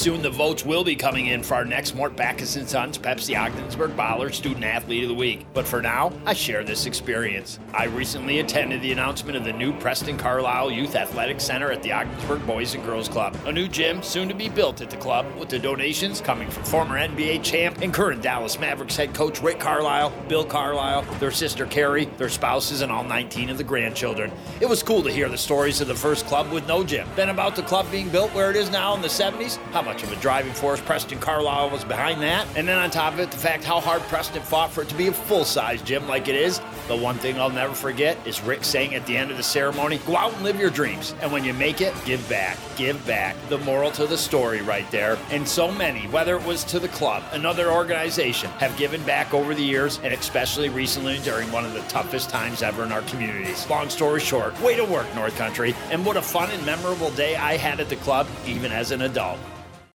soon the votes will be coming in for our next Mort Backus & Sons Pepsi Ogdensburg Baller Student Athlete of the Week. But for now, I share this experience. I recently attended the announcement of the new Preston Carlisle Youth Athletic Center at the Ogdensburg Boys and Girls Club. A new gym soon to be built at the club with the donations coming from former NBA champ and current Dallas Mavericks head coach Rick Carlisle, Bill Carlisle, their sister Carrie, their spouses, and all 19 of the grandchildren. It was cool to hear the stories of the first club with no gym. Then about the club being built where it is now in the 70s, how much of a driving force Preston Carlisle was behind that, and then on top of it, the fact how hard Preston fought for it to be a full size gym like it is. The one thing I'll never forget is Rick saying at the end of the ceremony, go out and live your dreams. And when you make it, give back, give back. The moral to the story right there. And so many, whether it was to the club, another organization, have given back over the years, and especially recently during one of the toughest times ever in our communities. Long story short, way to work, North Country. And what a fun and memorable day I had at the club, even as an adult.